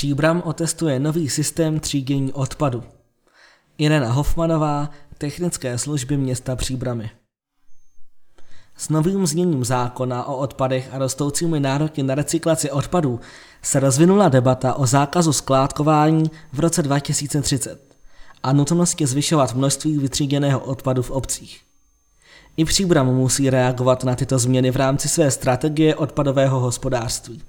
Příbram otestuje nový systém třídění odpadu. Irena Hofmanová, Technické služby města Příbramy. S novým zněním zákona o odpadech a rostoucími nároky na recyklaci odpadů se rozvinula debata o zákazu skládkování v roce 2030 a nutnosti zvyšovat množství vytříděného odpadu v obcích. I Příbram musí reagovat na tyto změny v rámci své strategie odpadového hospodářství.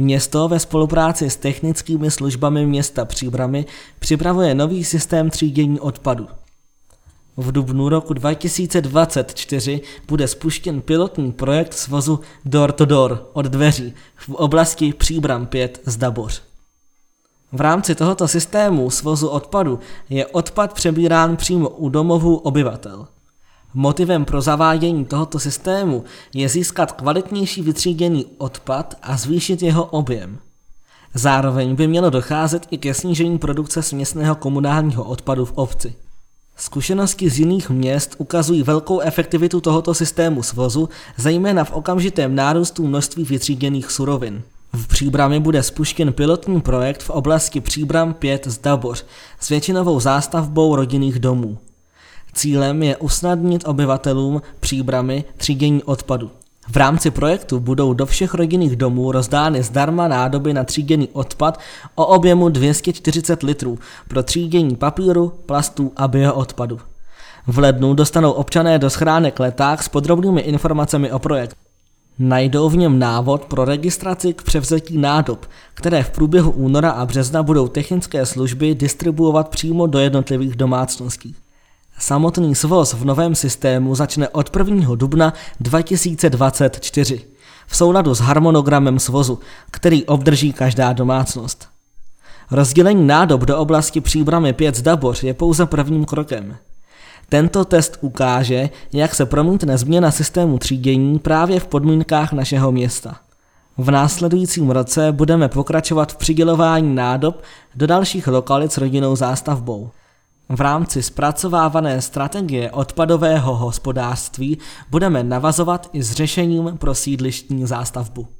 Město ve spolupráci s technickými službami města Příbramy připravuje nový systém třídění odpadu. V dubnu roku 2024 bude spuštěn pilotní projekt svozu Door to Door od dveří v oblasti Příbram 5 z Daboř. V rámci tohoto systému svozu odpadu je odpad přebírán přímo u domovů obyvatel. Motivem pro zavádění tohoto systému je získat kvalitnější vytříděný odpad a zvýšit jeho objem. Zároveň by mělo docházet i ke snížení produkce směsného komunálního odpadu v obci. Zkušenosti z jiných měst ukazují velkou efektivitu tohoto systému svozu, zejména v okamžitém nárůstu množství vytříděných surovin. V Příbrami bude spuštěn pilotní projekt v oblasti Příbram 5 z Daboř s většinovou zástavbou rodinných domů. Cílem je usnadnit obyvatelům Příbramy třídění odpadu. V rámci projektu budou do všech rodinných domů rozdány zdarma nádoby na tříděný odpad o objemu 240 litrů pro třídění papíru, plastů a bioodpadu. V lednu dostanou občané do schránek leták s podrobnými informacemi o projektu. Najdou v něm návod pro registraci k převzetí nádob, které v průběhu února a března budou technické služby distribuovat přímo do jednotlivých domácností. Samotný svoz v novém systému začne od 1. dubna 2024 v souladu s harmonogramem svozu, který obdrží každá domácnost. Rozdělení nádob do oblasti příbramy 5 z Daboř je pouze prvním krokem. Tento test ukáže, jak se promítne změna systému třídění právě v podmínkách našeho města. V následujícím roce budeme pokračovat v přidělování nádob do dalších lokalit s rodinnou zástavbou. V rámci zpracovávané strategie odpadového hospodářství budeme navazovat i s řešením pro sídlištní zástavbu.